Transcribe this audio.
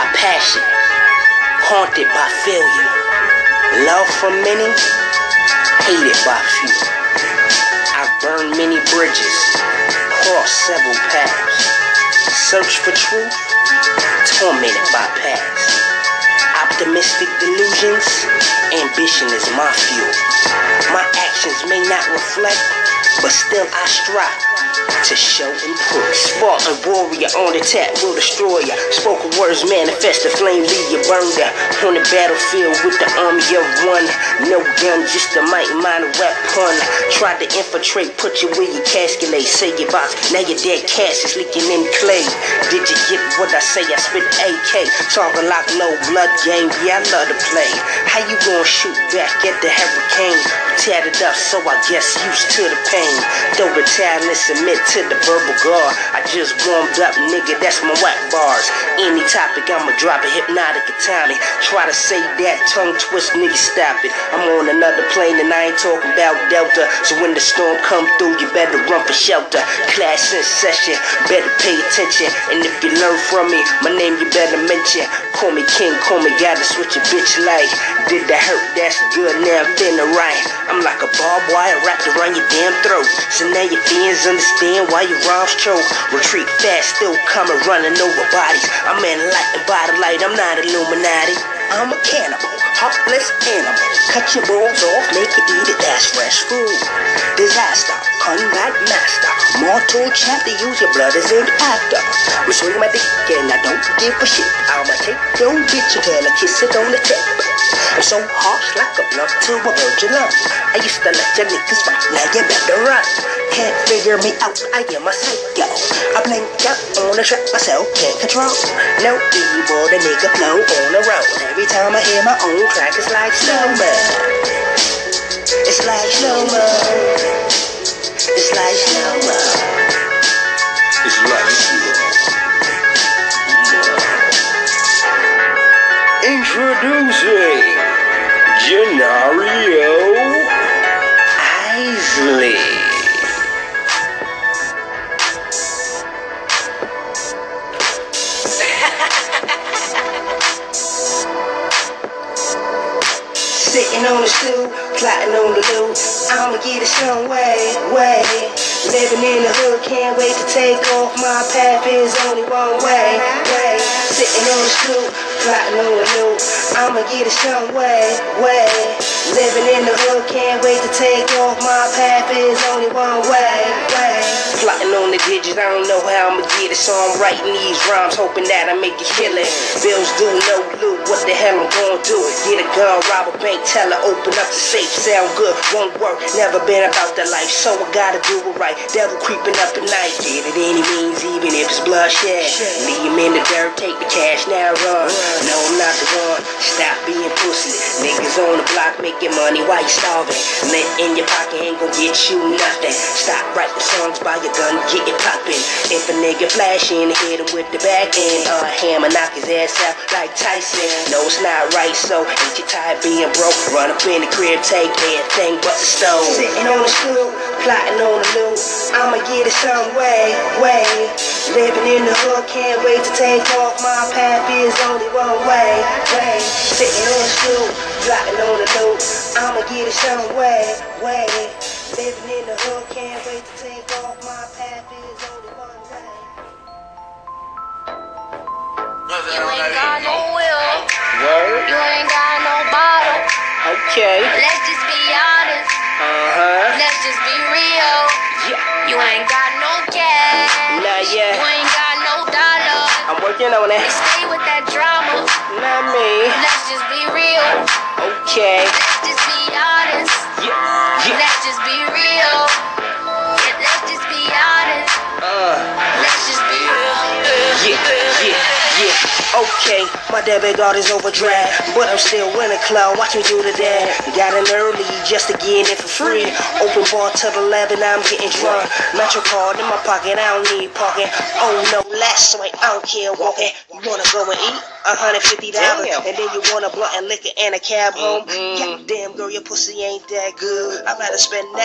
by passion, haunted by failure. Love for many, hated by few. I've burned many bridges, crossed several paths. Search for truth, tormented by past. Optimistic delusions, ambition is my fuel. My actions may not reflect, but still I strive to show and prove. Spartan warrior on the tap will destroy ya. Spoken words manifest the flame, leave you burned out. On the battlefield with the army of one. No gun, just a mighty minor weapon. Tried to infiltrate, put you where casket lay. Say your box, now your dead cash is leaking in clay. Did you get what I say? I spit AK. Talking like no blood game, yeah, I love to play. Gonna shoot back at the hurricane? Tatted up, so I guess used to the pain. Though the and submit to the verbal guard. I just warmed up, nigga, that's my whack bars. Any topic, I'ma drop a hypnotic timing. Try to say that tongue twist, nigga, stop it. I'm on another plane and I ain't talking about Delta. So when the storm come through, you better run for shelter. Class in session, better pay attention. And if you learn from me, my name you better mention. Call me king, call me gotta switch a bitch like. Did the hurt, that's good, now I'm feeling right. I'm like a barbed wire wrapped around your damn throat. So now your fans understand why your rhymes choke. Retreat fast, still coming, running over bodies. I'm enlightened by the light, I'm not Illuminati. I'm a cannibal, heartless animal. Cut your balls off, make it eat it, that's fresh food. Disaster, combat master. Mortal to use your blood as an actor. I'm swinging my dick and I don't give a shit. I'ma take your bitch and tell her kiss it on the tip. I'm so harsh like a blunt to a virgin love. I used to let your niggas fight, now you better run. Figure me out, I am a psycho. I blink out on the track, myself can't control. No evil, the nigga flow on the road. Every time I hear my own track, it's like slow mo. It's like slow mo. It's like slow mo. It's like Introducing Genario Isley. Sitting on the stool, plotting on the loot. I'ma get it some way, way. Living in the hood, can't wait to take off. My path is only one way, way. Sitting on the stool, plotting on the loot. I'ma get it some way, way. Living in the hood, can't wait to take off. My path is only one way, way. The digits, I don't know how I'ma get it, so I'm writing these rhymes, hoping that I make it killing. Bills do no loot, what the hell I'm gonna do? Get a gun, rob a bank, tell her open up the safe, sound good, won't work. Never been about that life, so I gotta do it right. Devil creeping up at night, get it any means, even if it's bloodshed. Leave him in the dirt, take the cash, now run. No, I'm not the one, stop being pussy. Niggas on the block making money while you starving. Lint in your pocket ain't gonna get you nothing. Stop writing songs by your gun, get it poppin'. If a nigga flashing, hit him with the back end. Uh, hammer knock his ass out like Tyson. No, it's not right, so ain't you tired being broke? Run up in the crib, take everything but the stove. Sitting on the stool, plotting on the loot. I'ma get it some way, way. Living in the hood, can't wait to take off. My path is only one way, way. Sitting on the stool, plotting on the loot. I'ma get it some way, way. Living in the hood, can't wait to take off. My path is only one way. You ain't got no will, Word? you ain't got no bottle. Okay. Let's just I'm working on it. stay with that drama, Not me. let's just be real. Okay. Let's just be honest, Yeah. Yeah. let's just be real. Okay, my debit card is overdraft, but I'm still in the club. Watch me do the dad. Got in early just to get in for free. Open bar till 11, I'm getting drunk. Metro card in my pocket, I don't need parking. Oh no, last night I don't care walking. You wanna go and eat? $150 Damn. and then you want a blunt and liquor and a cab home. Yeah, damn girl, your pussy ain't that good. I'd rather spend that.